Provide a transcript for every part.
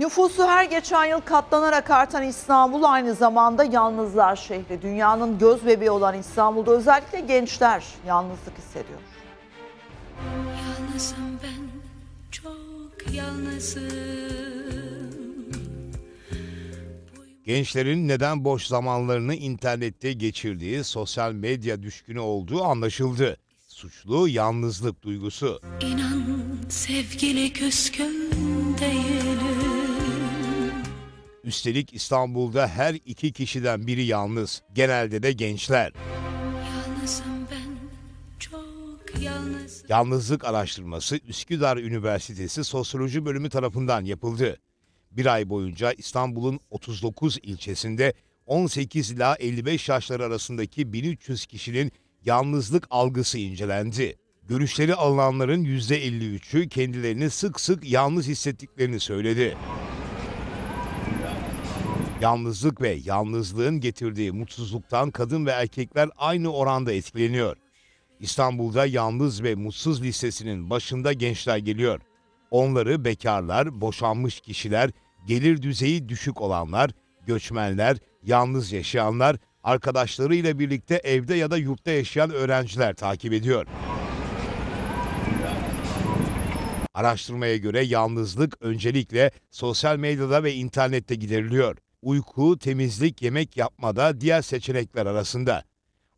Nüfusu her geçen yıl katlanarak artan İstanbul aynı zamanda yalnızlar şehri. Dünyanın göz bebeği olan İstanbul'da özellikle gençler yalnızlık hissediyor. Yalnızım ben çok yalnızım Gençlerin neden boş zamanlarını internette geçirdiği, sosyal medya düşkünü olduğu anlaşıldı. Suçlu yalnızlık duygusu. İnan sevgili küskün değilim Üstelik İstanbul'da her iki kişiden biri yalnız. Genelde de gençler. Yalnızım ben çok yalnız Yalnızlık araştırması Üsküdar Üniversitesi Sosyoloji Bölümü tarafından yapıldı. Bir ay boyunca İstanbul'un 39 ilçesinde 18 ila 55 yaşları arasındaki 1300 kişinin yalnızlık algısı incelendi. Görüşleri alınanların %53'ü kendilerini sık sık yalnız hissettiklerini söyledi. Yalnızlık ve yalnızlığın getirdiği mutsuzluktan kadın ve erkekler aynı oranda etkileniyor. İstanbul'da yalnız ve mutsuz listesinin başında gençler geliyor. Onları bekarlar, boşanmış kişiler, gelir düzeyi düşük olanlar, göçmenler, yalnız yaşayanlar, arkadaşlarıyla birlikte evde ya da yurtta yaşayan öğrenciler takip ediyor. Araştırmaya göre yalnızlık öncelikle sosyal medyada ve internette gideriliyor. Uyku, temizlik, yemek yapmada diğer seçenekler arasında.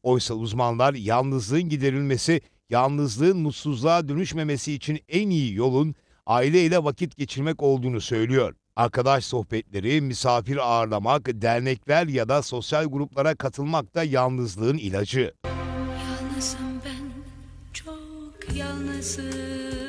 Oysa uzmanlar yalnızlığın giderilmesi, yalnızlığın mutsuzluğa dönüşmemesi için en iyi yolun aileyle vakit geçirmek olduğunu söylüyor. Arkadaş sohbetleri, misafir ağırlamak, dernekler ya da sosyal gruplara katılmak da yalnızlığın ilacı. Yalnızım ben çok yalnızım